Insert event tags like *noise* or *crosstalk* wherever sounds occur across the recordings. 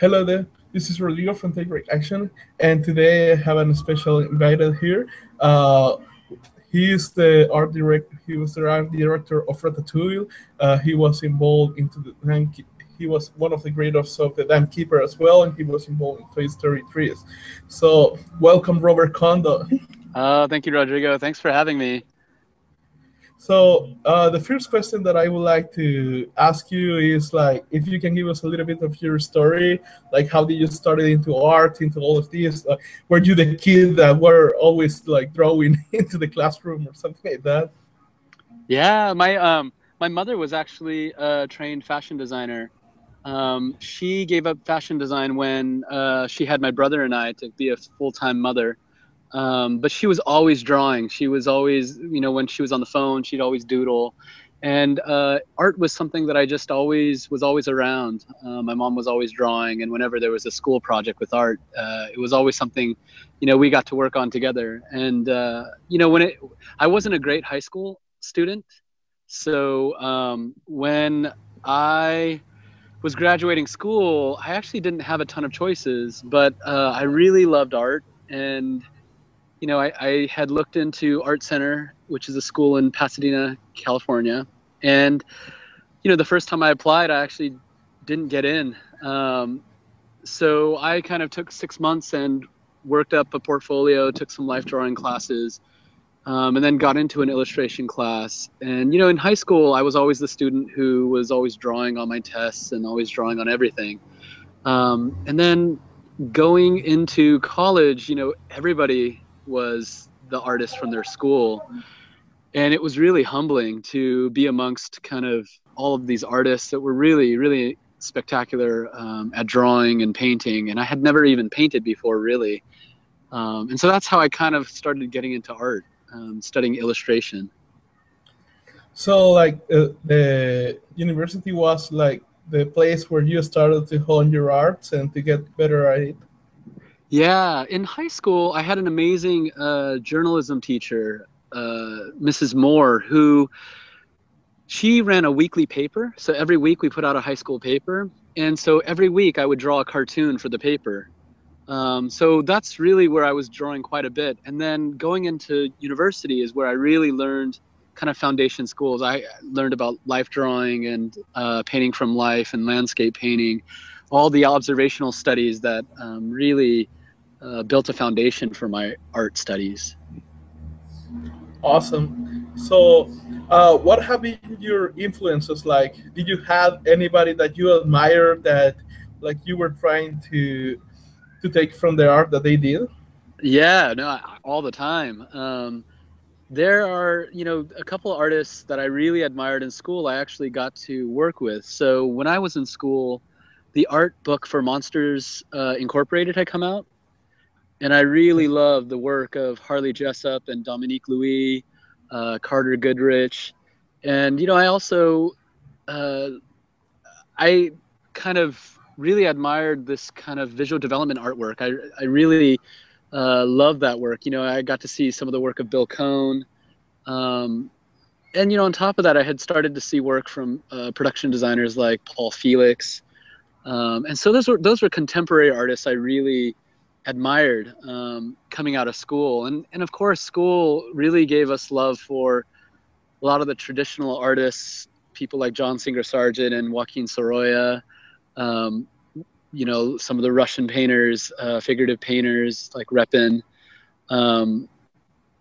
Hello there. This is Rodrigo from Take Right Action, and today I have a special invited here. Uh, he is the art director. He was the art director of Ratatouille. Uh, he was involved into the he was one of the creators of the Dam Keeper as well, and he was involved in Toy Story 3. So, welcome, Robert Kondo. Uh, thank you, Rodrigo. Thanks for having me. So uh, the first question that I would like to ask you is like, if you can give us a little bit of your story, like how did you start into art, into all of this? Uh, were you the kid that were always like drawing *laughs* into the classroom or something like that? Yeah, my um, my mother was actually a trained fashion designer. Um, she gave up fashion design when uh, she had my brother and I to be a full time mother. Um, but she was always drawing. She was always, you know, when she was on the phone, she'd always doodle. And uh, art was something that I just always was always around. Uh, my mom was always drawing, and whenever there was a school project with art, uh, it was always something, you know, we got to work on together. And uh, you know, when it, I wasn't a great high school student, so um, when I was graduating school, I actually didn't have a ton of choices, but uh, I really loved art and you know, I, I, had looked into Art Center, which is a school in Pasadena, California, and you know, the first time I applied, I actually didn't get in. Um, so I kind of took six months and worked up a portfolio, took some life drawing classes, um, and then got into an illustration class. And you know, in high school, I was always the student who was always drawing on my tests and always drawing on everything. Um, and then going into college, you know, everybody was the artist from their school. And it was really humbling to be amongst kind of all of these artists that were really, really spectacular um, at drawing and painting. And I had never even painted before, really. Um, and so that's how I kind of started getting into art, um, studying illustration. So, like, uh, the university was like the place where you started to hone your arts and to get better at it? Yeah, in high school, I had an amazing uh, journalism teacher, uh, Mrs. Moore, who she ran a weekly paper. So every week we put out a high school paper, and so every week I would draw a cartoon for the paper. Um, so that's really where I was drawing quite a bit. And then going into university is where I really learned kind of foundation schools. I learned about life drawing and uh, painting from life and landscape painting all the observational studies that um, really uh, built a foundation for my art studies. Awesome. So, uh, what have been your influences like? Did you have anybody that you admire that, like, you were trying to to take from their art that they did? Yeah, no, all the time. Um, there are, you know, a couple of artists that I really admired in school. I actually got to work with. So when I was in school, the art book for Monsters uh, Incorporated had come out, and I really love the work of Harley Jessup and Dominique Louis, uh, Carter Goodrich, and you know I also uh, I kind of really admired this kind of visual development artwork. I I really uh, love that work. You know I got to see some of the work of Bill Cone. Um, and you know, on top of that, I had started to see work from uh, production designers like Paul Felix, um, and so those were those were contemporary artists I really admired um, coming out of school, and and of course school really gave us love for a lot of the traditional artists, people like John Singer Sargent and Joaquin Sorolla. Um, you know, some of the Russian painters, uh, figurative painters like Repin. Um,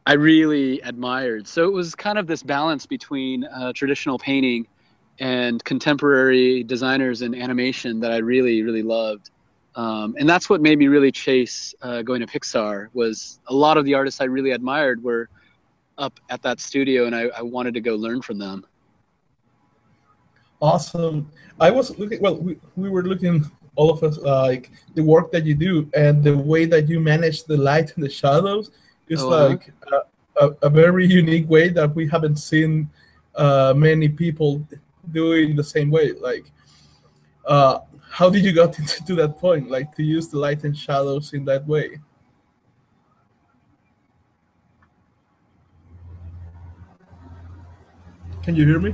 I really admired. So it was kind of this balance between uh, traditional painting and contemporary designers and animation that I really, really loved. Um, and that's what made me really chase uh, going to Pixar was a lot of the artists I really admired were up at that studio and I, I wanted to go learn from them. Awesome. I was looking, well, we, we were looking, all of us, uh, like the work that you do and the way that you manage the light and the shadows is oh, like uh-huh. a, a, a, very unique way that we haven't seen uh, many people doing the same way like uh how did you got *laughs* into to that point? Like to use the light and shadows in that way? Can you hear me?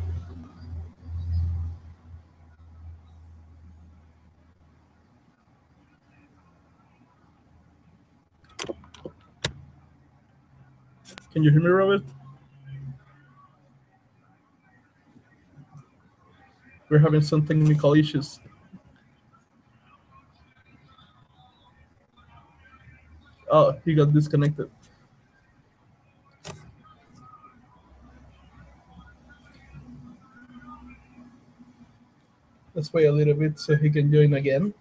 Can you hear me robert? We're having some technical issues. Oh, he got disconnected. Let's wait a little bit so he can join again.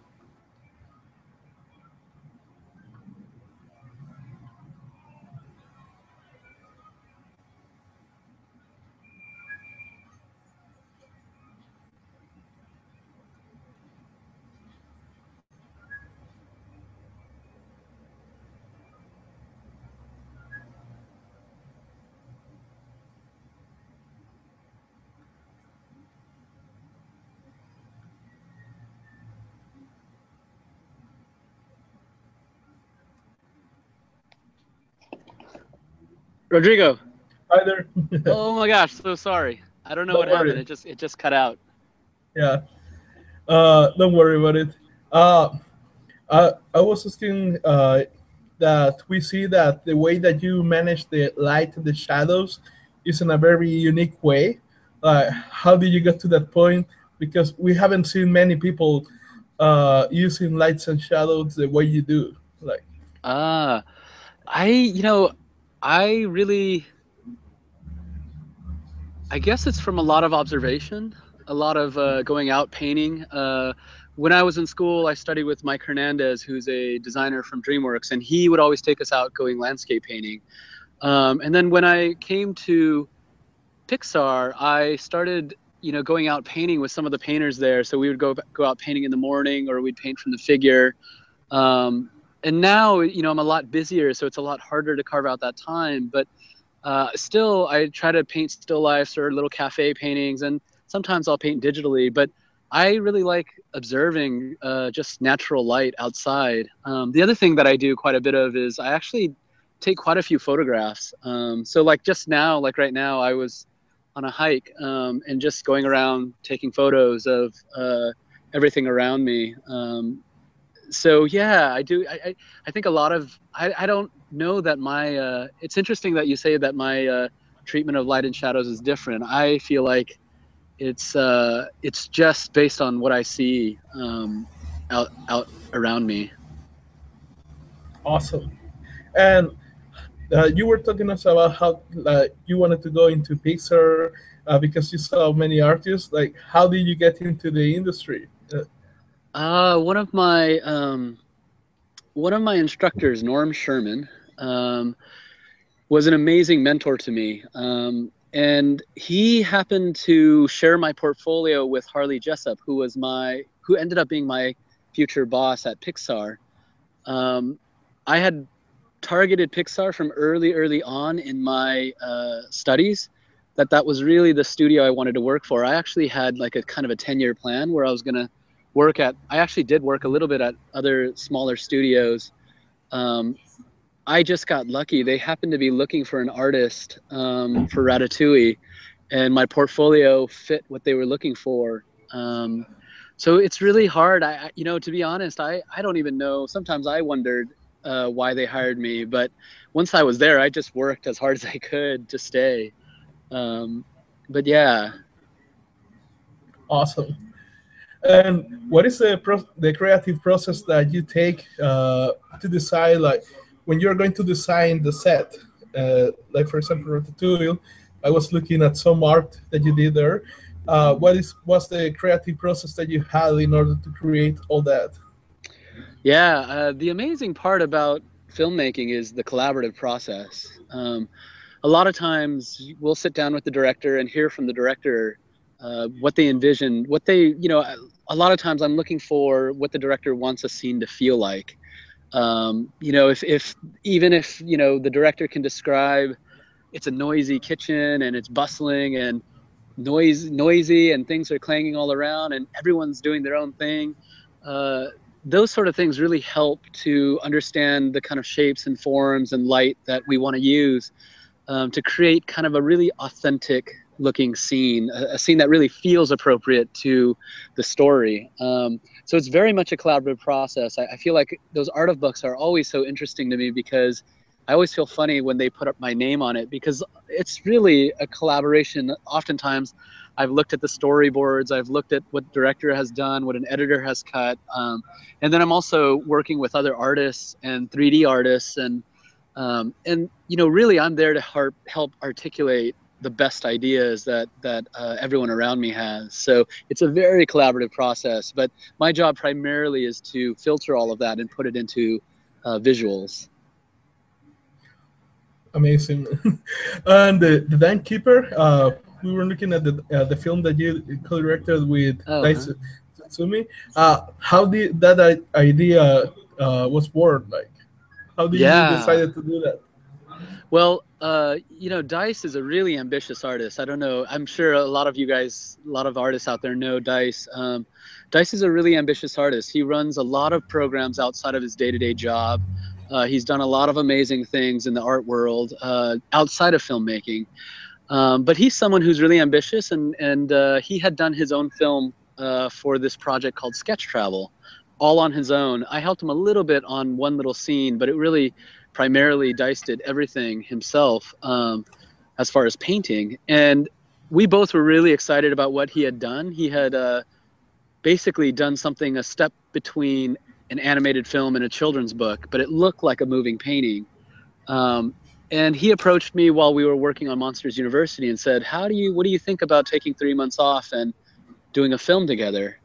Rodrigo. Hi there. *laughs* oh my gosh, so sorry. I don't know Don't what worry. happened. It just it just cut out. yeah. Uh, don't worry about it. Uh, I, I was asking uh, that we see that the way that you manage the light and the shadows is in a very unique way. Uh, how did you get to that point? Because we haven't seen many people uh, using lights and shadows the way you do. Like, Ah, I you know, I really I guess it's from a lot of observation, a lot of uh, going out painting. Uh, when I was in school, I studied with Mike Hernandez, who's a designer from DreamWorks, and he would always take us out going landscape painting. Um, and then when I came to Pixar, I started, you know, going out painting with some of the painters there. So we would go go out painting in the morning, or we'd paint from the figure. Um, and now, you know, I'm a lot busier, so it's a lot harder to carve out that time. But uh, still, I try to paint still lifes or little cafe paintings, and sometimes I'll paint digitally. But I really like observing uh, just natural light outside. Um, the other thing that I do quite a bit of is I actually take quite a few photographs. Um, so, like just now, like right now, I was on a hike um, and just going around taking photos of uh, everything around me. Um, so yeah, I do. I, I, I think a lot of I, I don't know that my. Uh, it's interesting that you say that my uh, treatment of light and shadows is different. I feel like it's uh, it's just based on what I see um, out out around me. awesome. And uh, you were talking us about how like, you wanted to go into Pixar uh, because you saw many artists. Like, how did you get into the industry? Uh, one of my um, one of my instructors, Norm Sherman, um, was an amazing mentor to me, um, and he happened to share my portfolio with Harley Jessup, who was my who ended up being my future boss at Pixar. Um, I had targeted Pixar from early, early on in my uh, studies. That that was really the studio I wanted to work for. I actually had like a kind of a ten year plan where I was gonna work at i actually did work a little bit at other smaller studios. Um, i just got lucky. They happened to be looking for an artist um, for ratatouille and my portfolio fit what they were looking for. Um, so it's really hard. I, you know to be honest i, I don't even know. Sometimes i wondered uh, why they hired me but once i was there i just worked as hard *laughs* as i could to stay. Um, but yeah. Awesome. And what is the pro- the creative process that you take uh, to decide, like, when you're going to design the set? Uh, like, for example, Ratatouille, I was looking at some art that you did there. Uh, what is what's the creative process that you had in order to create all that? Yeah, uh, the amazing part about filmmaking is the collaborative process. Um, a lot of times we'll sit down with the director and hear from the director uh, what they envision, what they, you know, a lot of times I'm looking for what the director wants a scene to feel like. Um, you know, if, if even if, you know, the director can describe it's a noisy kitchen and it's bustling and noise noisy and things are clanging all around and everyone's doing their own thing. Uh, those sort of things really help to understand the kind of shapes and forms and light that we want to use um, to create kind of a really authentic looking scene, a, a scene that really feels appropriate to the story. Um, so it's very much a collaborative process. I, I feel like those art of books are always so interesting to me because I always feel funny when they put up my name on it because it's really a collaboration. Oftentimes, I've looked at the storyboards, I've looked at what director has done, what an editor has cut, um, and then I'm also working with other artists and 3D artists, and um, and you know, really, I'm there to help help articulate the best ideas that that uh, everyone around me has. So it's a very collaborative process. But my job primarily is to filter all of that and put it into uh, visuals. Amazing. *laughs* and the, the Dam Keeper, uh, we were looking at the uh, the film that you co-directed with oh, Daisuke Tsutsumi. Uh, how did that idea uh, was born? Like, how did yeah. you decided to do that? Well, uh, you know, Dice is a really ambitious artist. I don't know. I'm sure a lot of you guys, a lot of artists out there know Dice. Um, Dice is a really ambitious artist. He runs a lot of programs outside of his day-to-day job. Uh, he's done a lot of amazing things in the art world uh, outside of filmmaking. Um, but he's someone who's really ambitious, and and uh, he had done his own film uh, for this project called Sketch Travel, all on his own. I helped him a little bit on one little scene, but it really primarily Dice did everything himself um, as far as painting. And we both were really excited about what he had done. He had uh, basically done something a step between an animated film and a children's book, but it looked like a moving painting. Um, and he approached me while we were working on Monsters University and said, "How do you? What do you think about taking three months off and doing a film together?"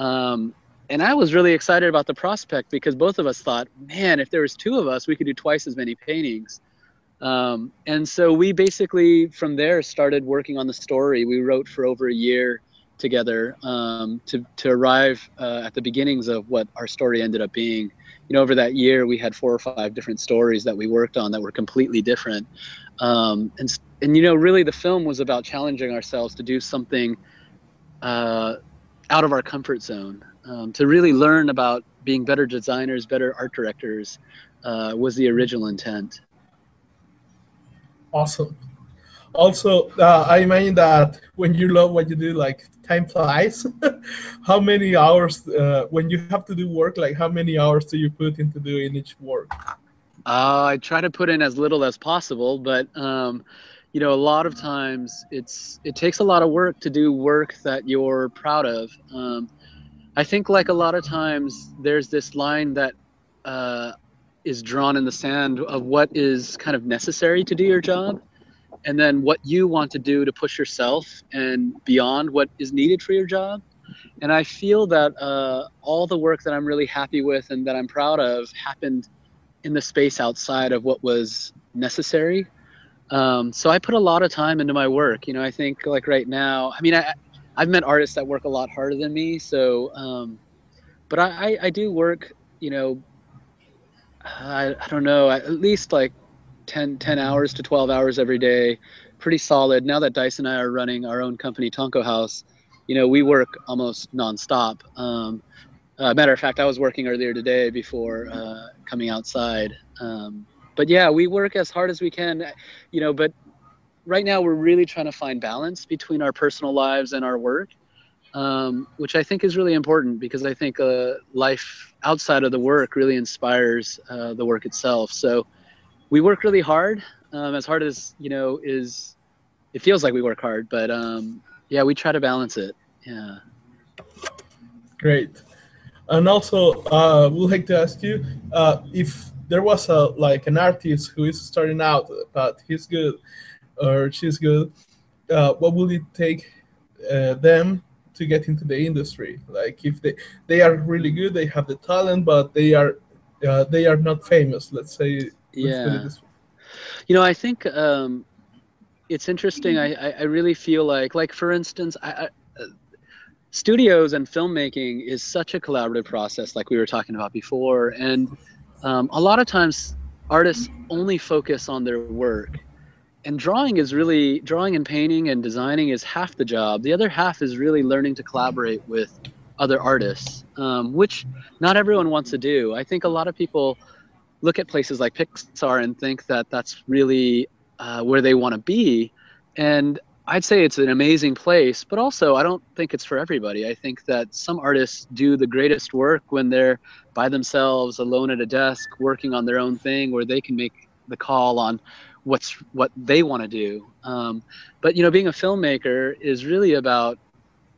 Um, and I was really excited about the prospect because both of us thought, man, if there was two of us, we could do twice as many paintings. Um, and so we basically from there started working on the story. We wrote for over a year together um, to to arrive uh, at the beginnings of what our story ended up being. You know, over that year, we had four or five different stories that we worked on that were completely different. Um, and and you know, really, the film was about challenging ourselves to do something uh, out of our comfort zone um, to really learn about being better designers, better art directors, uh, was the original intent. Awesome. Also, uh, I imagine that when you love what you do, like time flies. *laughs* how many hours, uh, when you have to do work, like how many hours do you put into doing each work? Uh, I try to put in as little as possible, but um, you know, a lot of times it's it takes a lot of work to do work that you're proud of. Um, I think like a lot of times there's this line that uh, is drawn in the sand of what is kind of necessary to do your job and then what you want to do to push yourself and beyond what is needed for your job. And I feel that uh, all the work that I'm really happy with and that I'm proud of happened in the space outside of what was necessary. Um, so I put a lot of time into my work. You know, I think like right now, I mean, I, I've met artists that work a lot harder than me. So, um, but I, I, I, do work, you know, I, I don't know, at least like 10, 10 hours to 12 hours every day. Pretty solid. Now that Dice and I are running our own company, Tonko House, you know, we work almost nonstop. Um, uh, matter of fact, I was working earlier today before uh, coming outside. Um, but yeah, we work as hard as we can, you know, but right now we're really trying to find balance between our personal lives and our work um, which i think is really important because i think uh, life outside of the work really inspires uh, the work itself. So we work really hard um, as hard as you know is it feels like we work hard but um, yeah we try to balance it. Yeah. Great. And also uh, we'd like to ask you uh, if there was a like an artist who is starting out but he's good or she's good, uh, what will it take uh, them to get into the industry? Like if they they are really good, they have the talent, but they are uh, they are not famous. Let's say. Yeah. you know, I think um, it's interesting. I, I, I really feel like like for instance, I, I studios and filmmaking is such a collaborative process like we were talking about before and um, a lot of times artists only focus on their work and drawing is really drawing and painting and designing is half the job. The other half is really learning to collaborate with other artists um, which not everyone wants to do. I think a lot of people look at places like pixar and think that that's really uh, where they want to be. And i'd say it's an amazing place but also i don't think it's for everybody. I think that some artists do the greatest work when they're by themselves alone at a desk working on their own thing where they can make the call on what's what they want to do. Um, but you know, being a filmmaker is really about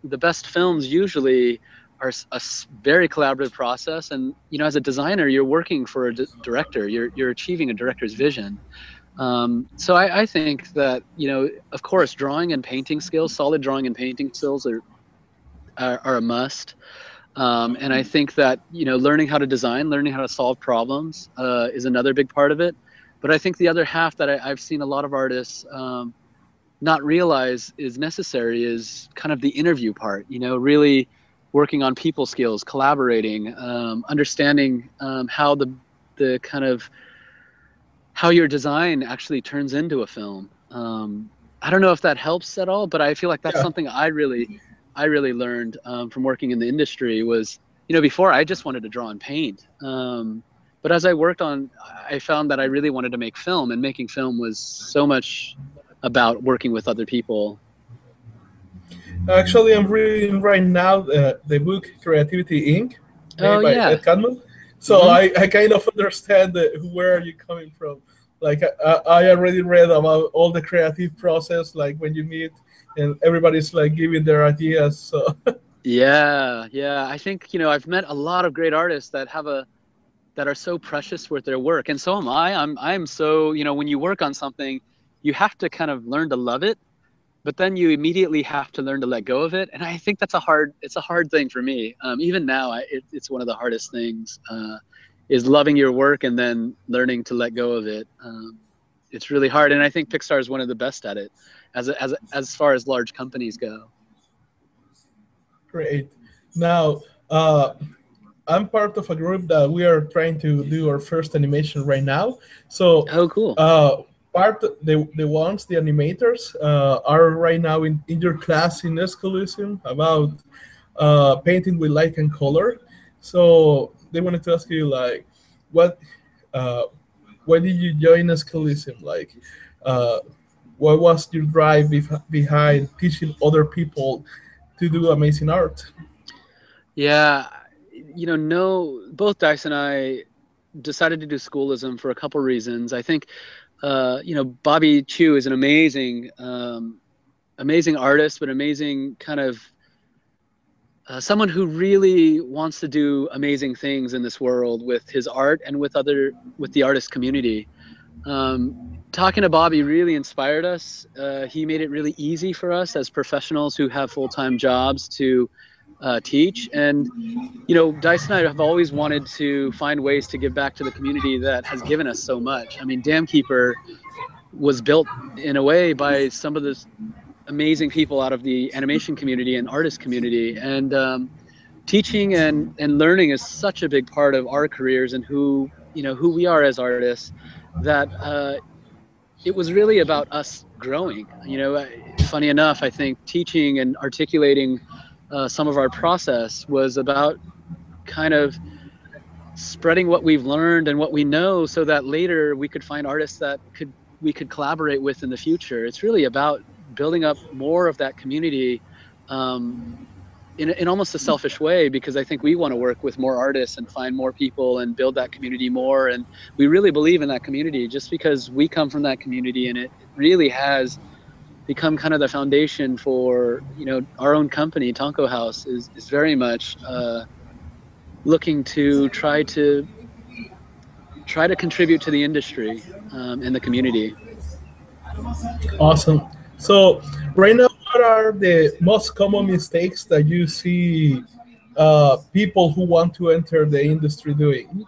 the best films usually are a very collaborative process. And you know as a designer you're working for a director. You're, you're achieving a director's vision. Um, so I, I, think that you know of course drawing and painting skills solid drawing and painting skills are are, are a must. Um, and i think that you know learning how to design learning how to solve problems uh, is another big part of it but i think the other half that I, have seen a lot of artists um, not realize is necessary is kind of the interview part you know really working on people skills, collaborating, um, understanding um, how the the kind of how your design actually turns into a film. Um, I don't know if that helps at all, but I feel like that's yeah. something I really I really learned um, from working in the industry was you know before I just wanted to draw and paint. Um, but as I worked on, I found that I really wanted to make film, and making film was so much about working with other people Actually, I'm reading right now uh, the book Creativity Inc. Oh, by yeah. Ed Catmull. So mm-hmm. I, I kind of understand the, where are you coming from. Like I, I already read about all the creative process, like when you meet and everybody's like giving their ideas. So *laughs* yeah, yeah. I think you know I've met a lot of great artists that have a that are so precious with their work, and so am I. I'm I'm so you know when you work on something, you have to kind of learn to love it but then you immediately have to learn to let go of it. And i think that's a hard it's a hard thing for me. Um, even now I, it, it's one of the hardest things uh, is loving your work and then learning to let go of it. Um, it's really hard. And i think pixar is one of the best at it as, a, as, a, as far as large companies go. Great. Now uh, i'm part of a group that we are trying to do our first animation right now so oh cool uh, part the the ones the animators uh, are right now in, in your class in Schoolism about uh, painting with light and color. So they wanted to ask you like, what, uh, why did you join Schoolism? Like, uh, what was your drive behind teaching other people to do amazing art? Yeah, you know, no, both Dice and I decided to do schoolism for a couple reasons. I think uh, you know, Bobby Chiu is an amazing, um, amazing artist, but amazing kind of uh, someone who really wants to do amazing things in this world with his art and with other with the artist community. Um, talking to Bobby really inspired us. Uh, he made it really easy for us as professionals who have full time jobs to uh, teach. And, you know, Dice and I have always wanted to find ways to give back to the community that has given us so much. I mean, Dam Keeper was built in a way by some of the amazing people out of the animation community and artist community. And um, teaching and, and learning is such a big part of our careers and who, you know, who we are as artists that uh, it was really about us growing. You know, funny enough, I think teaching and articulating uh, some of our process was about kind of spreading what we've learned and what we know so that later we could find artists that could we could collaborate with in the future. It's really about building up more of that community um, in, in almost a selfish way because i think we want to work with more artists and find more people and build that community more. And we really believe in that community. Just because we come from that community and it really has become kind of the foundation for you know our own company tonko house is, is very much uh, looking to try to try to contribute to the industry um, and the community. Awesome. So right now what are the most common mistakes that you see uh, people who want to enter the industry doing?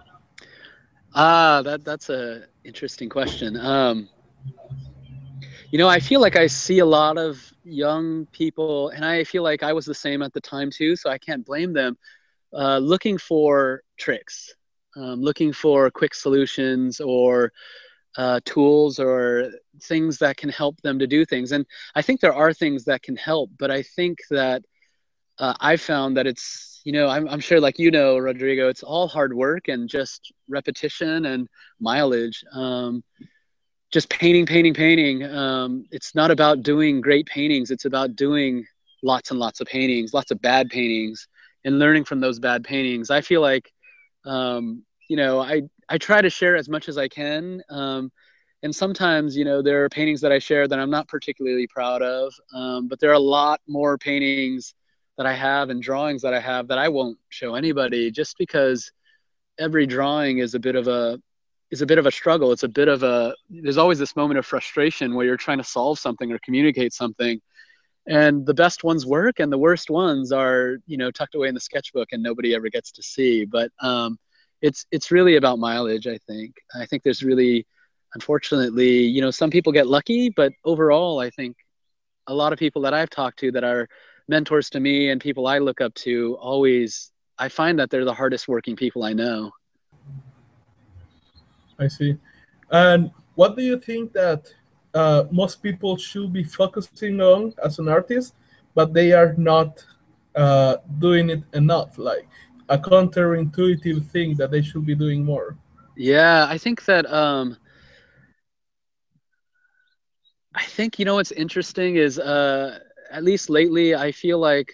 Ah that that's a interesting question. Um, you know, I feel like I see a lot of young people, and I feel like I was the same at the time too, so I can't blame them, uh, looking for tricks, um, looking for quick solutions or uh, tools or things that can help them to do things. And I think there are things that can help, but I think that uh, I found that it's, you know, I'm, I'm sure like you know, Rodrigo, it's all hard work and just repetition and mileage. Um, just painting, painting, painting. Um, it's not about doing great paintings. It's about doing lots and lots of paintings, lots of bad paintings, and learning from those bad paintings. I feel like, um, you know, I I try to share as much as I can. Um, and sometimes you know there are paintings that i share that i'm not particularly proud of um, but there are a lot more paintings that i have and drawings that i have that i won't show anybody just because every drawing is a bit of a is a bit of a struggle. It's a bit of a there's always this moment of frustration where you're trying to solve something or communicate something. And the best ones work and the worst ones are you know tucked away in the sketchbook and nobody ever gets to see. But um, it's it's really about mileage i think. I think there's really unfortunately you know some people get lucky but overall i think a lot of people that i've talked to that are mentors to me and people i look up to always i find that they're the hardest working people i know i see and what do you think that uh, most people should be focusing on as an artist but they are not uh, doing it enough like a counterintuitive thing that they should be doing more yeah i think that um I think you know what's interesting is uh, at least lately I feel like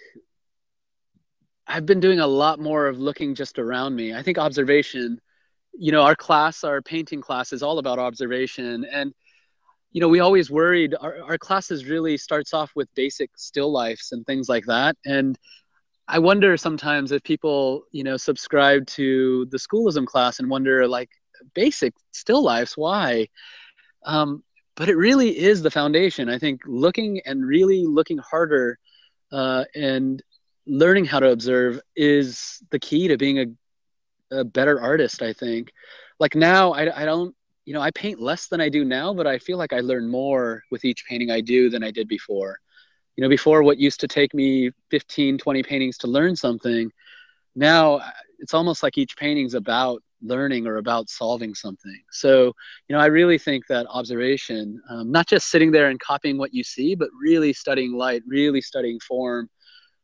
I've been doing a lot more of looking just around me. I think observation, you know, our class, our painting class is all about observation and you know, we always worried our, our classes really starts off with basic still lifes and things like that. And I wonder sometimes if people, you know, subscribe to the schoolism class and wonder like basic still lifes, why? Um, but it really is the foundation. I think looking and really looking harder uh, and learning how to observe is the key to being a, a better artist. I think. Like now, I, I don't, you know, I paint less than I do now, but I feel like I learn more with each painting I do than I did before. You know, before what used to take me 15, 20 paintings to learn something, now it's almost like each painting's about learning or about solving something. So, you know, I really think that observation, um, not just sitting there and copying what you see, but really studying light, really studying form,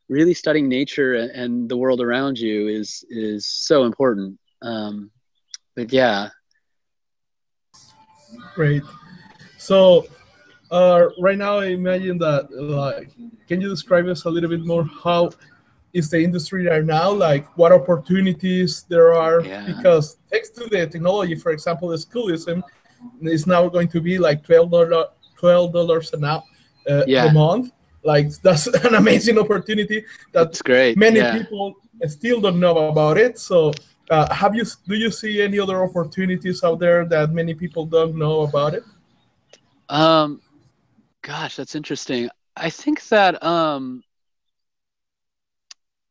really studying nature and, and the world around you is is so important. Um, but yeah. Great. So, uh, right now, I imagine that, like, can you describe us a little bit more how is the industry right now like what opportunities there are yeah. because thanks to the technology for example the schoolism is now going to be like 12 dollars an hour uh, yeah. a month like that's *laughs* an amazing opportunity that's great many yeah. people still don't know about it so uh, have you do you see any other opportunities out there that many people don't know about it um gosh that's interesting i think that um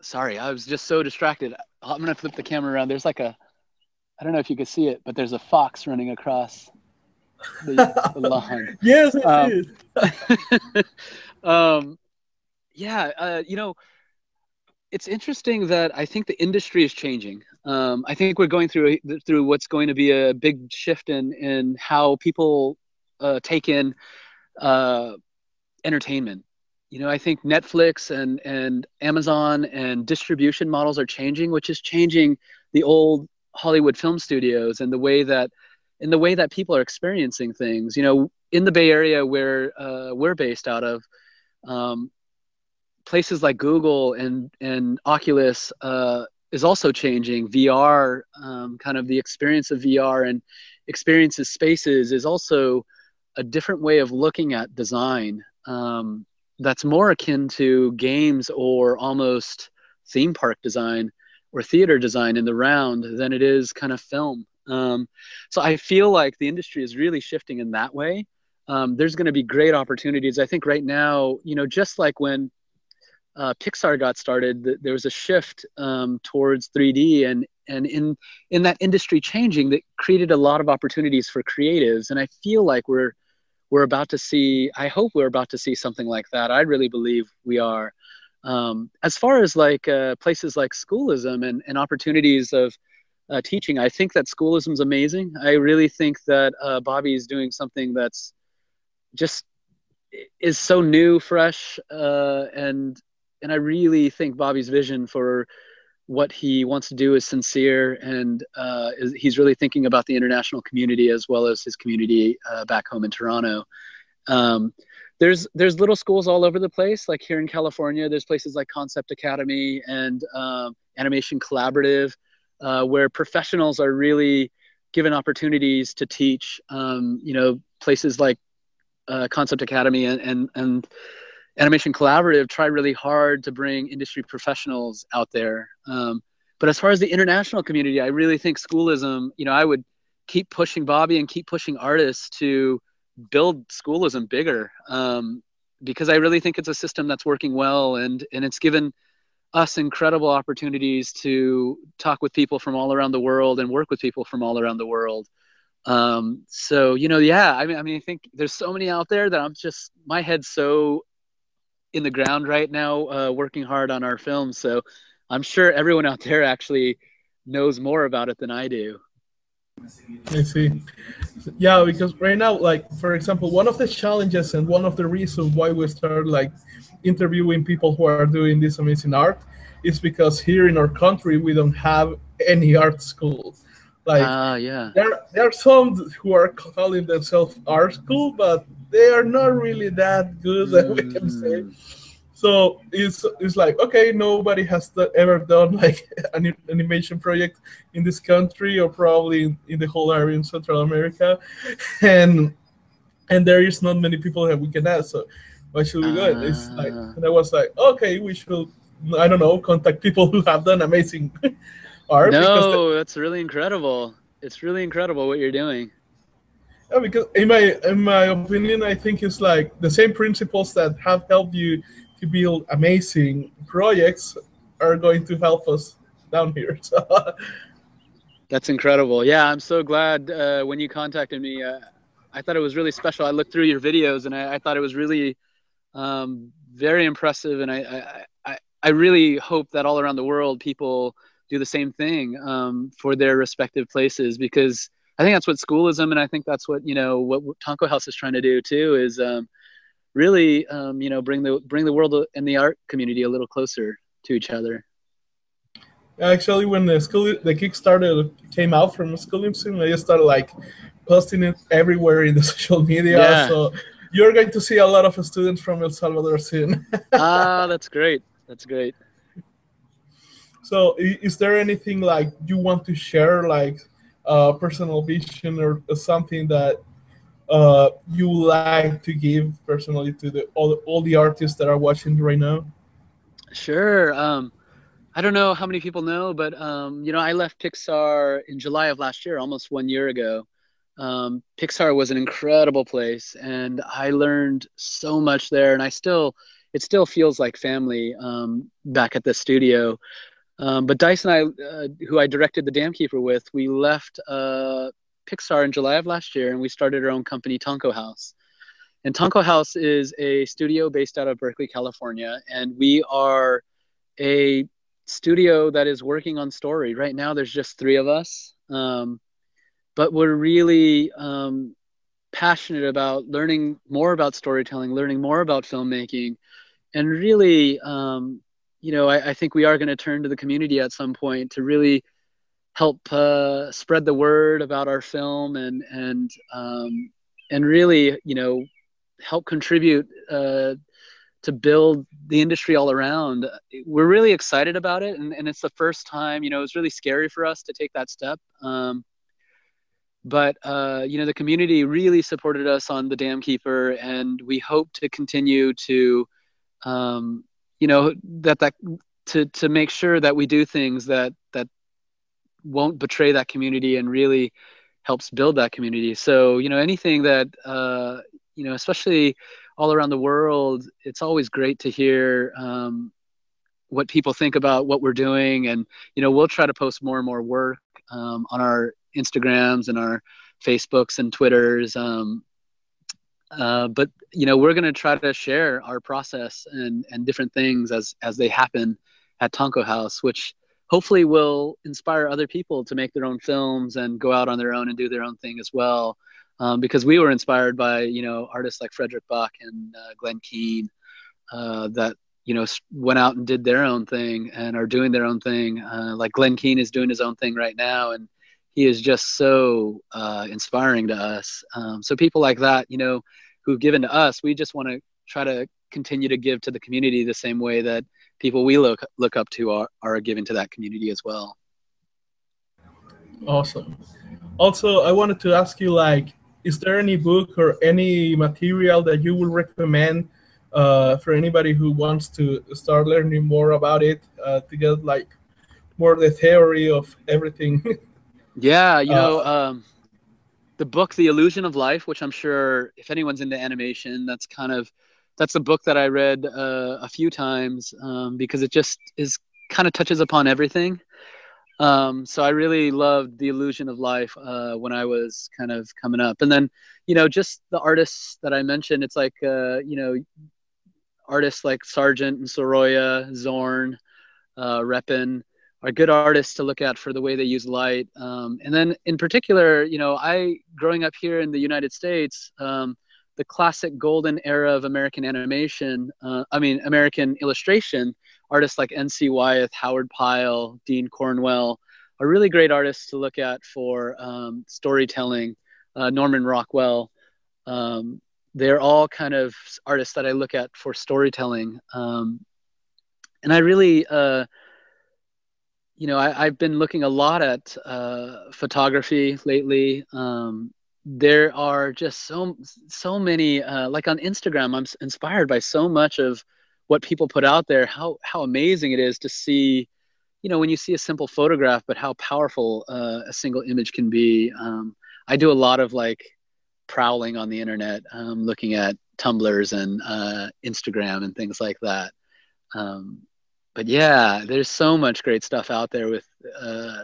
sorry, I was just so distracted. I'm gonna flip the camera around. There's like a, I don't know if you can see it, but there's a fox running across the, the *laughs* lawn. yes, I um, *laughs* um, yeah, uh, you know, it's interesting that I think the industry is changing. Um, I think we're going through through what's going to be a big shift in in how people uh, take in uh, entertainment you know i think netflix and and amazon and distribution models are changing which is changing the old hollywood film studios and the way that in the way that people are experiencing things you know in the bay area where uh, we're based out of um, places like google and and oculus uh, is also changing vr um, kind of the experience of vr and experiences spaces is also a different way of looking at design um, that's more akin to games or almost theme park design or theater design in the round than it is kind of film. Um, so I feel like the industry is really shifting in that way. Um, there's going to be great opportunities. I think right now, you know, just like when uh, Pixar got started, th- there was a shift um, towards 3D, and and in in that industry changing, that created a lot of opportunities for creatives. And I feel like we're we're about to see i hope we're about to see something like that i really believe we are um, as far as like uh, places like schoolism and, and opportunities of uh, teaching i think that schoolism is amazing i really think that uh, bobby is doing something that's just is so new fresh uh, and and i really think bobby's vision for what he wants to do is sincere and uh, is, he's really thinking about the international community as well as his community uh, back home in Toronto. Um, there's there's little schools all over the place. Like here in California, there's places like Concept Academy and um, Animation Collaborative, uh, where professionals are really given opportunities to teach. Um, you know, places like uh, Concept Academy and, and and Animation Collaborative try really hard to bring industry professionals out there. Um, but as far as the international community, I really think schoolism. You know, I would keep pushing Bobby and keep pushing artists to build schoolism bigger um, because I really think it's a system that's working well and and it's given us incredible opportunities to talk with people from all around the world and work with people from all around the world. Um, so you know, yeah, I mean, I mean, I think there's so many out there that I'm just my head's so in the ground right now, uh, working hard on our film. So I'm sure everyone out there actually knows more about it than I do. I see. Yeah, because right now, like for example, one of the challenges and one of the reasons why we started like interviewing people who are doing this amazing art is because here in our country we don't have any art school. Like, uh, yeah, there there are some who are calling themselves art school, but they are not really that good *laughs* that we can say. Mm. So it's it's like okay, nobody has ever done *laughs* like an animation project in this country or probably in, in the whole area in Central America, *laughs* and and there is not many people that we can ask. So why should we do it? It's like ah. and I was like, okay, we should I don't know contact people who have done amazing art. No, that's really incredible. It's really incredible what you're doing. Yeah, because in my in my opinion, I think it's like the same principles that have helped you to build amazing projects are going to help us down here. *laughs* So. That's incredible. Yeah, I'm so glad uh, when you contacted me. Uh, I thought it was really special. I looked through your videos and I, I thought it was really um, very impressive. And I, I, I really hope that all around the world people do the same thing um, for their respective places because I think that's what schoolism and I think that's what you know what Tonko House is trying to do too is um, really um, you know bring the bring the world and the art community a little closer to each other. Actually, when the school the Kickstarter came out from Schoolism, I just started like posting it everywhere in the *laughs* social media. Yeah. So you're going to see a lot of students from El Salvador soon. *laughs* ah, that's great. That's great. So, is there anything like you want to share, like uh, personal vision or, or something that uh, you like to give personally to the all, all the artists that are watching right now? Sure. Um, I don't know how many people know, but um, you know, I left Pixar in July of last year, almost one year ago. Um, Pixar was an incredible place, and I learned so much there. And I still, it still feels like family um, back at the studio. Um, but Dice and I, uh, who I directed The Dam Keeper with, we left uh, Pixar in July of last year, and we started our own company, Tonko House. And Tonko House is a studio based out of Berkeley, California, and we are a studio that is working on story. Right now, there's just three of us, um, but we're really um, passionate about learning more about storytelling, learning more about filmmaking, and really, um, you know, I, I think we are going to turn to the community at some point to really help uh, spread the word about our film and and um, and really you know help contribute uh, to build the industry all around. We're really excited about it, and, and it's the first time. You know, it's really scary for us to take that step. Um, but uh, you know, the community really supported us on the Dam Keeper, and we hope to continue to, um, you know, that that to to make sure that we do things that that won't betray that community and really helps build that community. So, you know, anything that, uh, you know, especially all around the world, it's always great to hear um, what people think about what we're doing. And, you know, we'll try to post more and more work um, on our Instagrams and our Facebooks and Twitters. Um, uh, but you know we're going to try to share our process and and different things as as they happen at Tonko House, which hopefully will inspire other people to make their own films and go out on their own and do their own thing as well. Um, because we were inspired by you know artists like Frédéric Back and uh, Glen Keane uh, that you know went out and did their own thing and are doing their own thing. Uh, like Glen Keane is doing his own thing right now, and he is just so uh, inspiring to us. Um, so people like that, you know, who've given to us, we just want to try to continue to give to the community the same way that people we look look up to are, are giving to that community as well. Awesome. also, I wanted to ask you, like, is there any book or any material that you would recommend uh, for anybody who wants to start learning more about it uh, to get like more the theory of everything? *laughs* yeah, you know, uh, um, the book "The Illusion of Life," which I'm sure if anyone's into animation, that's kind of that's a book that I read uh, a few times um, because it just is kind of touches upon everything. Um, so I really loved the illusion of life uh, when I was kind of coming up, and then you know just the artists that I mentioned. It's like uh, you know artists like Sargent and Sorolla, Zorn, uh, Repin are good artists to look at for the way they use light. Um, and then in particular, you know, I growing up here in the United States. Um, the classic golden era of American animation, uh, I mean, American illustration, artists like N.C. Wyeth, Howard Pyle, Dean Cornwell are really great artists to look at for um, storytelling. Uh, Norman Rockwell, um, they're all kind of artists that I look at for storytelling. Um, and I really, uh, you know, I, have been looking a lot at uh, photography lately. Um, there are just so so many uh, like on instagram i'm inspired by so much of what people put out there how how amazing it is to see you know when you see a simple photograph but how powerful uh, a single image can be um, i do a lot of like prowling on the internet um, looking at Tumblrs and uh, instagram and things like that um, but yeah there's so much great stuff out there with uh,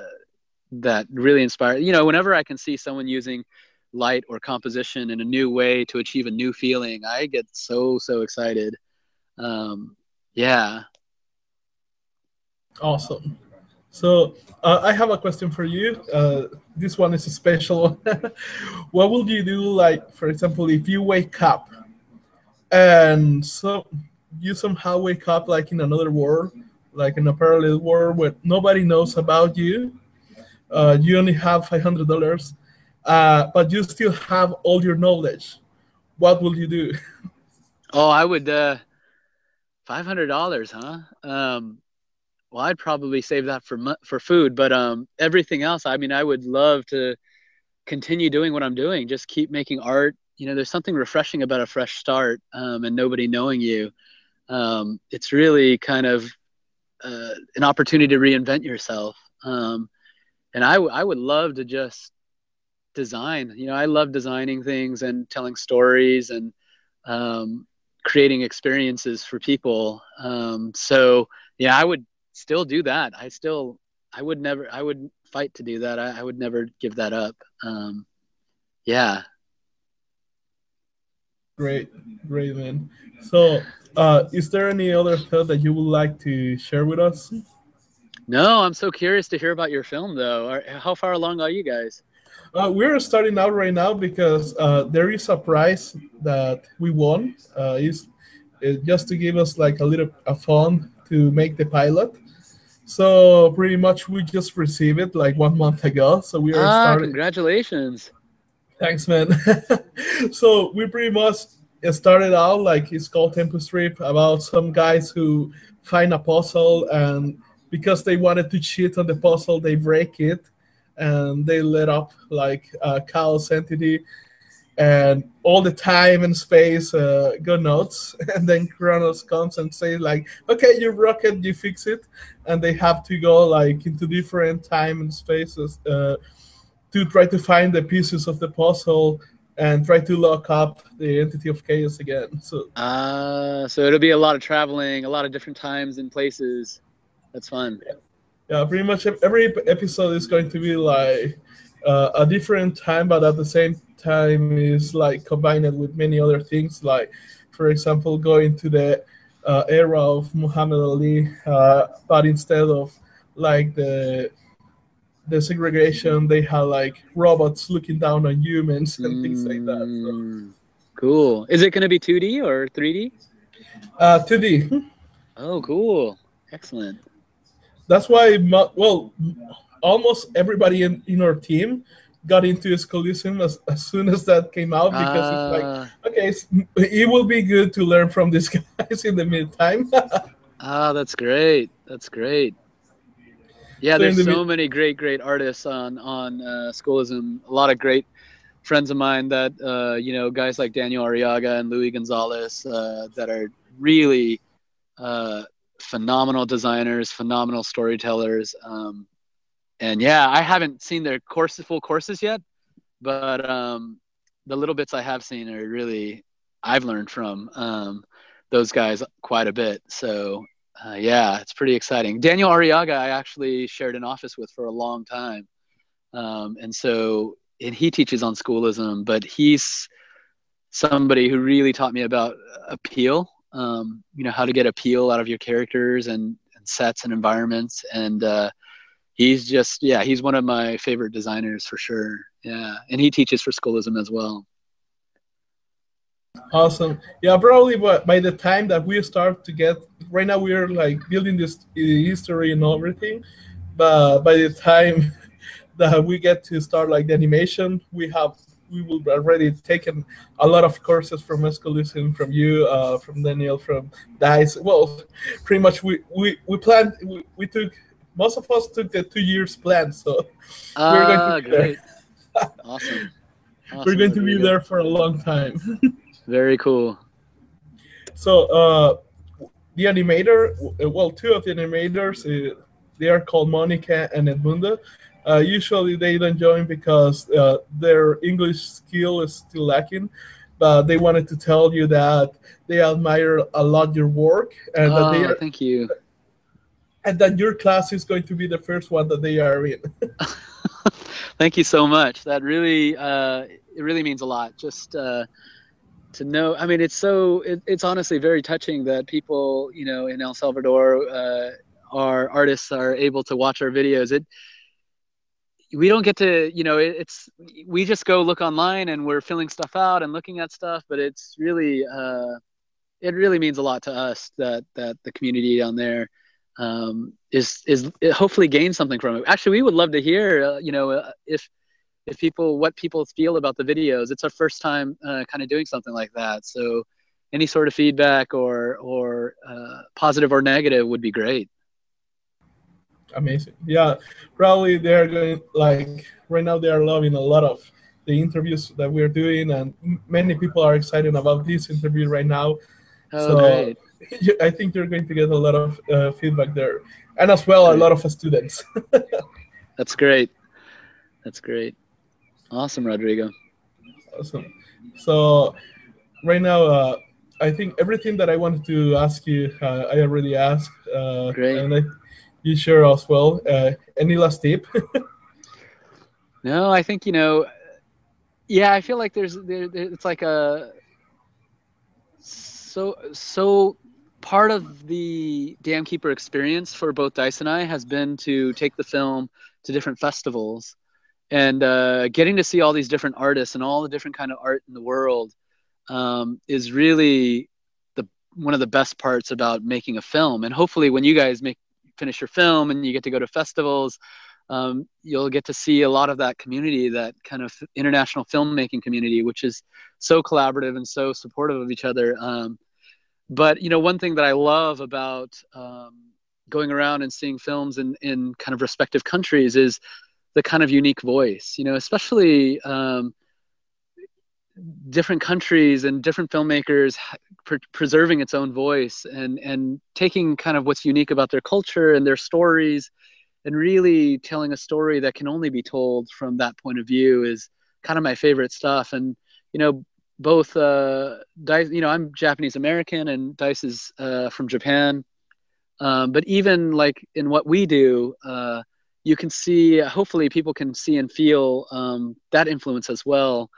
that really inspire you know whenever i can see someone using light or composition in a new way to achieve a new feeling i get so so excited. Um, yeah. Awesome. So uh, i have a question for you. Uh, this one is a special one. *laughs* What would you do like for example if you wake up and so you somehow wake up like in another world like in a parallel world where nobody knows about you uh, you only have $500 uh, but you still have all your knowledge. What will you do? *laughs* Oh, I would. Uh, Five hundred dollars, huh? Um, well, I'd probably save that for for food, but um, everything else, I mean, I would love to continue doing what I'm doing. Just keep making art. You know, there's something refreshing about a fresh start um, and nobody knowing you. Um, it's really kind of uh, an opportunity to reinvent yourself. Um, and I, w- I would love to just design. You know, I love designing things and telling stories and um, creating experiences for people. Um, so yeah, I would still do that. I still, I would never, I would fight to do that. I, I would never give that up. Um, yeah. Great, great, man. So, uh, is there any other thought that you would like to share with us? No, I'm so curious to hear about your film, though. How far along are you guys? Uh, we're starting out right now because uh, there is a prize that we won. Uh, is just to give us like a little a fun to make the pilot. So pretty much we just received it like one month ago. So we are ah, starting. Congratulations! Thanks, man. *laughs* so we pretty much started out like it's called Tempest Trip about some guys who find a puzzle and because they wanted to cheat on the puzzle, they break it and they let up like a chaos entity and all the time and space uh, go nuts *laughs* and then Kronos comes and says like okay you broke it you fix it and they have to go like into different time and spaces uh, to try to find the pieces of the puzzle and try to lock up the entity of chaos again so uh so it'll be a lot of traveling a lot of different times and places that's fun yeah yeah, pretty much every episode is going to be like uh, a different time, but at the same time is like combined with many other things. Like, for example, going to the uh, era of Muhammad Ali, uh, but instead of like the the segregation, they had like robots looking down on humans and mm, things like that. So. Mm, cool. Is it going to be 2D or 3D? Uh, 2D. Oh, cool. Excellent that's why well almost everybody in, in our team got into Schoolism as, as soon as that came out because uh, it's like ah. okay it will be good to learn from these *laughs* guys in the meantime *laughs* ah that's great that's great Yeah, there's so, many great, great artists on on uh, Schoolism. A lot of great friends of mine that uh, you know, guys like Daniel Arriaga and Louis Gonzales uh, that are really uh, phenomenal designers, phenomenal storytellers. Um, and yeah, I haven't seen their course full courses yet, but um, the little bits I have seen are really I've learned from um, those guys quite a bit. So uh, yeah, it's pretty exciting. Daniel Arriaga, I actually shared an office with for a long time, um, and so and he teaches on schoolism, but he's somebody who really taught me about appeal. Um, you know how to get appeal out of your characters and, and sets and environments, and uh, he's just yeah, he's one of my favorite designers for sure. Yeah, and he teaches for schoolism as well. Awesome. Yeah, probably but by the time that we start to get right now we're like building this history and everything, but by the time *laughs* that we get to start like the animation, we have we will already taken a lot of courses from Escalusin, from you, uh, from Daniel, from Dice. Well, *laughs* pretty much we we we planned we, we took most of us took the two years plan, so uh, *laughs* we're going to ah, great. awesome. awesome. We're going to be there for a long time. Very cool. So uh, the animator, well, two of the animators, uh, they are called Monica and Edmunda. Uh, usually they don't join because uh, their English skill is still lacking, but they wanted to tell you that they admire a lot your work and oh, that they are, thank you, and that your class is going to be the first one that they are in. *laughs* *laughs* thank you so much. That really uh, it really means a lot. Just uh, to know i mean it's so it, it's honestly very touching that people you know in el salvador uh, our artists are able to watch our videos. It we don't get to you know it, it's we just go look online and we're filling stuff out and looking at stuff but it's really uh, it really means a lot to us that that the community down there um, is is hopefully gain something from it. Actually we would love to hear uh, you know uh, if if people what people feel about the videos. It's our first time uh, kind of doing something like that. So any sort of feedback or or uh, positive or negative would be great. Amazing. Yeah, probably they're going like right now they are loving a lot of the interviews that we're doing, and many people are excited about this interview right now. Oh, so great. *laughs* I think you're going to get a lot of uh, feedback there, and as well a lot of students. *laughs* That's great. That's great. Awesome, Rodrigo. Awesome. So, right now, uh, I think everything that I wanted to ask you, uh, I already asked. Uh, Great. And I, you share as well. Uh, any last tip? *laughs* no, I think you know. Yeah, I feel like there's there, it's like a so so part of the Dam Keeper experience for both Dice and I has been to take the film to different festivals and uh, getting to see all these different artists and all the different kind of art in the world um, is really the one of the best parts about making a film. And hopefully when you guys make finish your film and you get to go to festivals um, you'll get to see a lot of that community that kind of international filmmaking community which is so collaborative and so supportive of each other. Um, but you know one thing that i love about um, going around and seeing films in, in kind of respective countries is the kind of unique voice you know especially um, different countries and different filmmakers pre- preserving its own voice and and taking kind of what's unique about their culture and their stories and really telling a story that can only be told from that point of view is kind of my favorite stuff. And you know both uh dice you know i'm japanese american and dice is uh, from japan. Um, but even like in what we do uh, you can see hopefully people can see and feel um, that influence as well.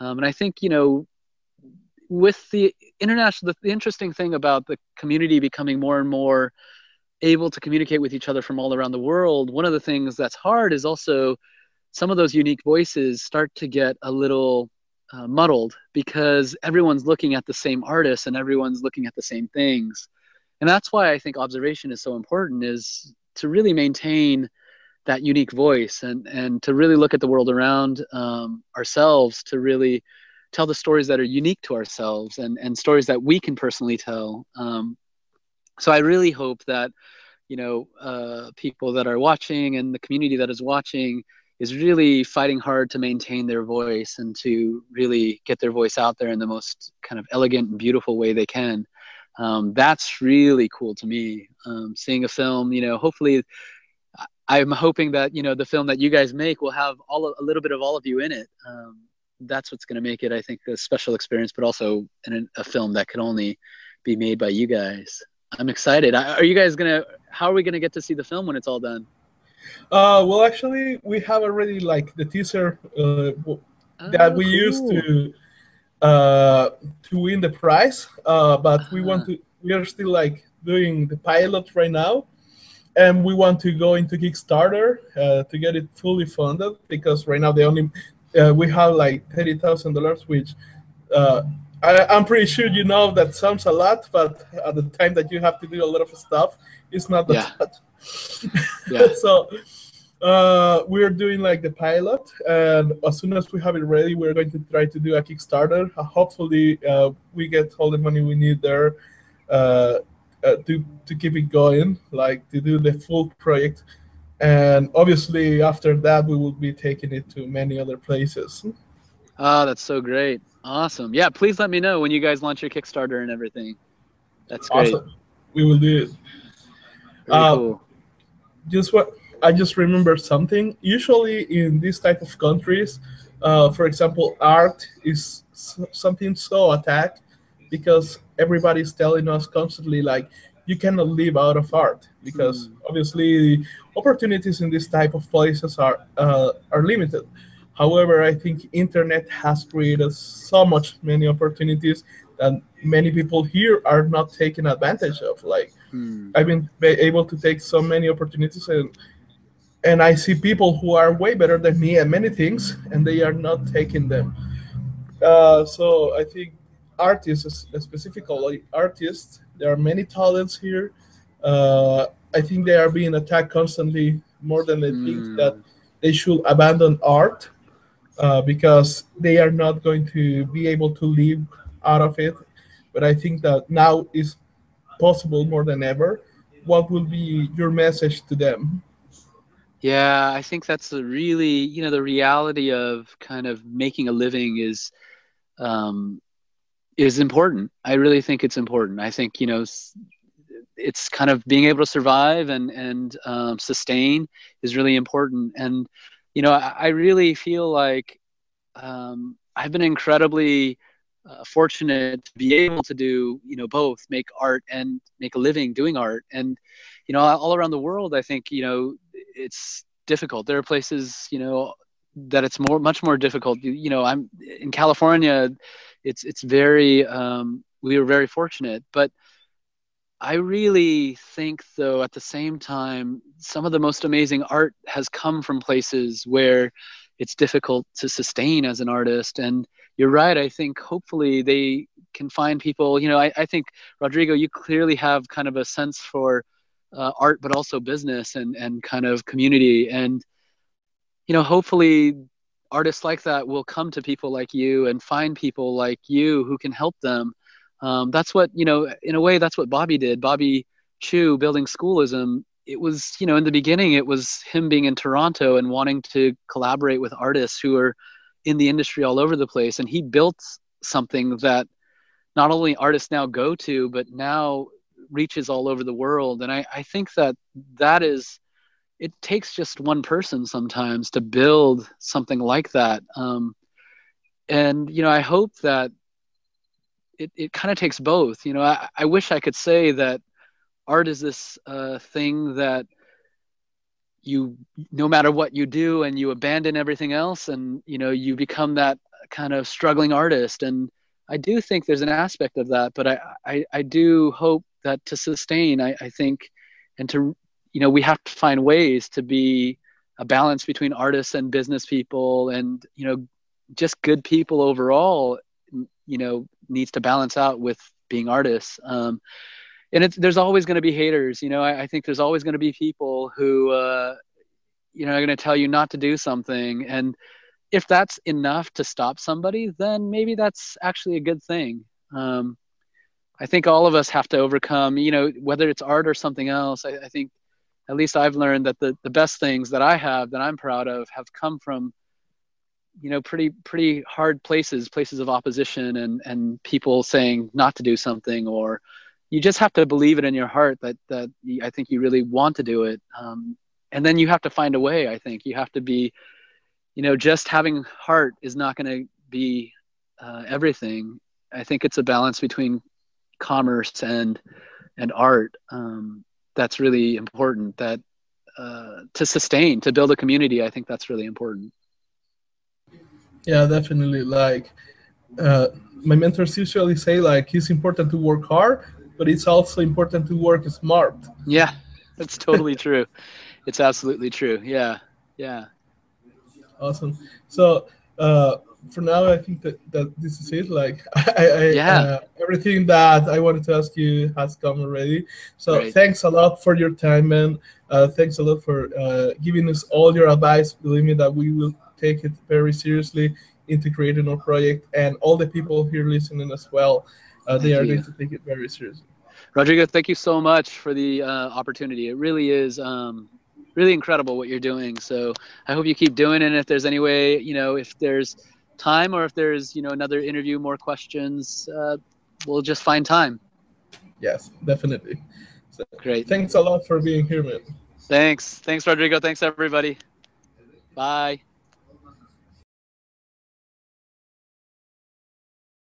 Um, and i think you know with the international the, the, interesting thing about the community becoming more and more able to communicate with each other from all around the world one of the things that's hard is also some of those unique voices start to get a little uh, muddled because everyone's looking at the same artists and everyone's looking at the same things. And that's why i think observation is so important is to really maintain that unique voice and and to really look at the world around um, ourselves to really tell the stories that are unique to ourselves and and stories that we can personally tell um, so i really hope that you know uh, people that are watching and the community that is watching is really fighting hard to maintain their voice and to really get their voice out there in the most kind of elegant and beautiful way they can. Um, that's really cool to me. Um, seeing a film, you know, hopefully, I'm hoping that you know the film that you guys make will have all a little bit of all of you in it. Um, that's what's going to make it, I think, a special experience, but also in a film that can only be made by you guys. I'm excited. Are you guys gonna? How are we gonna get to see the film when it's all done? Uh, well, actually, we have already like the teaser uh, oh, that we cool. used to uh, to win the prize. Uh, but uh-huh. we want to. We are still like doing the pilot right now, and we want to go into Kickstarter uh, to get it fully funded because right now the only uh, we have like thirty thousand dollars, which uh, I, am pretty sure you know that sounds a lot, but at the time that you have to do a lot of stuff, it's not that yeah. *laughs* yeah. so uh, we're doing like the pilot, and as soon as we have it ready, we're going to try to do a Kickstarter. Uh, hopefully, uh, we get all the money we need there uh, to to keep it going, like to do the full project. And obviously, after that, we will be taking it to many other places. Oh, that's so great. Awesome. Yeah, please let me know when you guys launch your Kickstarter and everything. That's great. Awesome. We will do it. Uh, cool. Just what I just remember something. Usually in these type of countries, uh, for example, art is something so attacked because everybody's telling us constantly like you cannot live out of art because mm. obviously opportunities in this type of places are uh, are limited However, I think internet has created so much many opportunities that many people here are not taking advantage of. Like hmm. I've been able to take so many opportunities and and I see people who are way better than me at many things and they are not taking them. Uh, so I think artists, specifically artists, there are many talents here. Uh, I think they are being attacked constantly more than they think hmm. that they should abandon art uh, because they are not going to be able to live out of it. But I think that now is possible more than ever. What will be your message to them? Yeah, I think that's the really, you know, the reality of kind of making a living is um, is important. I really think it's important. I think you know, it's kind of being able to survive and and um, sustain is really important. And you know, I, I really feel like um, I've been incredibly uh, fortunate to be able to do, you know, both make art and make a living doing art. And, you know, all around the world, I think, you know, it's difficult. There are places, you know, that it's more, much more difficult. You, you know, I'm in California. It's it's very. Um, we were very fortunate, but I really think, though, at the same time, some of the most amazing art has come from places where it's difficult to sustain as an artist. And you're right. I think hopefully they can find people. You know, I, I think, Rodrigo, you clearly have kind of a sense for uh, art, but also business and, and kind of community. And, you know, hopefully artists like that will come to people like you and find people like you who can help them. Um, that's what you know in a way that's what bobby did. Bobby Chiu building schoolism it was you know in the beginning it was him being in toronto and wanting to collaborate with artists who are in the industry all over the place. And he built something that not only artists now go to but now reaches all over the world. And i, I think that that is it takes just one person sometimes to build something like that um, and you know i hope that it, it kind of takes both. You know, I, I wish I could say that art is this uh, thing that you no matter what you do and you abandon everything else and you know you become that kind of struggling artist and i do think there's an aspect of that but i i, I do hope that to sustain I, I think and to you know we have to find ways to be a balance between artists and business people and you know just good people overall you know needs to balance out with being artists. Um, and it's there's always going to be haters you know I, I think there's always going to be people who uh, you know are going to tell you not to do something. And if that's enough to stop somebody then maybe that's actually a good thing. Um, i think all of us have to overcome you know whether it's art or something else I, I think at least I've learned that the, the best things that I have that I'm proud of have come from, you know, pretty pretty hard places, places of opposition and and people saying not to do something, or you just have to believe it in your heart that that I think you really want to do it, um, and then you have to find a way. I think you have to be, you know, just having heart is not going to be uh, everything. I think it's a balance between commerce and and art. Um, that's really important that uh, to sustain to build a community i think that's really important. Yeah definitely. Like uh, my mentors usually say like it's important to work hard but it's also important to work smart. Yeah that's totally *laughs* true. It's absolutely true. Yeah yeah. Awesome. So uh, for now, I think that, that this is it. Like, *laughs* I, I yeah. Uh, everything that I wanted to ask you has come already. So Great. thanks a lot for your time, man. Uh, thanks a lot for uh, giving us all your advice. Believe me that we will take it very seriously into creating our project, and all the people here listening as well. Uh, they are you. going to take it very seriously. Rodrigo, thank you so much for the uh, opportunity. It really is. Um, really incredible what you're doing so i hope you keep doing it and if there's any way you know if there's time or if there's you know another interview more questions uh, we'll just find time. Yes definitely. So, great. thanks a lot for being here man. Thanks. Thanks rodrigo. Thanks everybody. Bye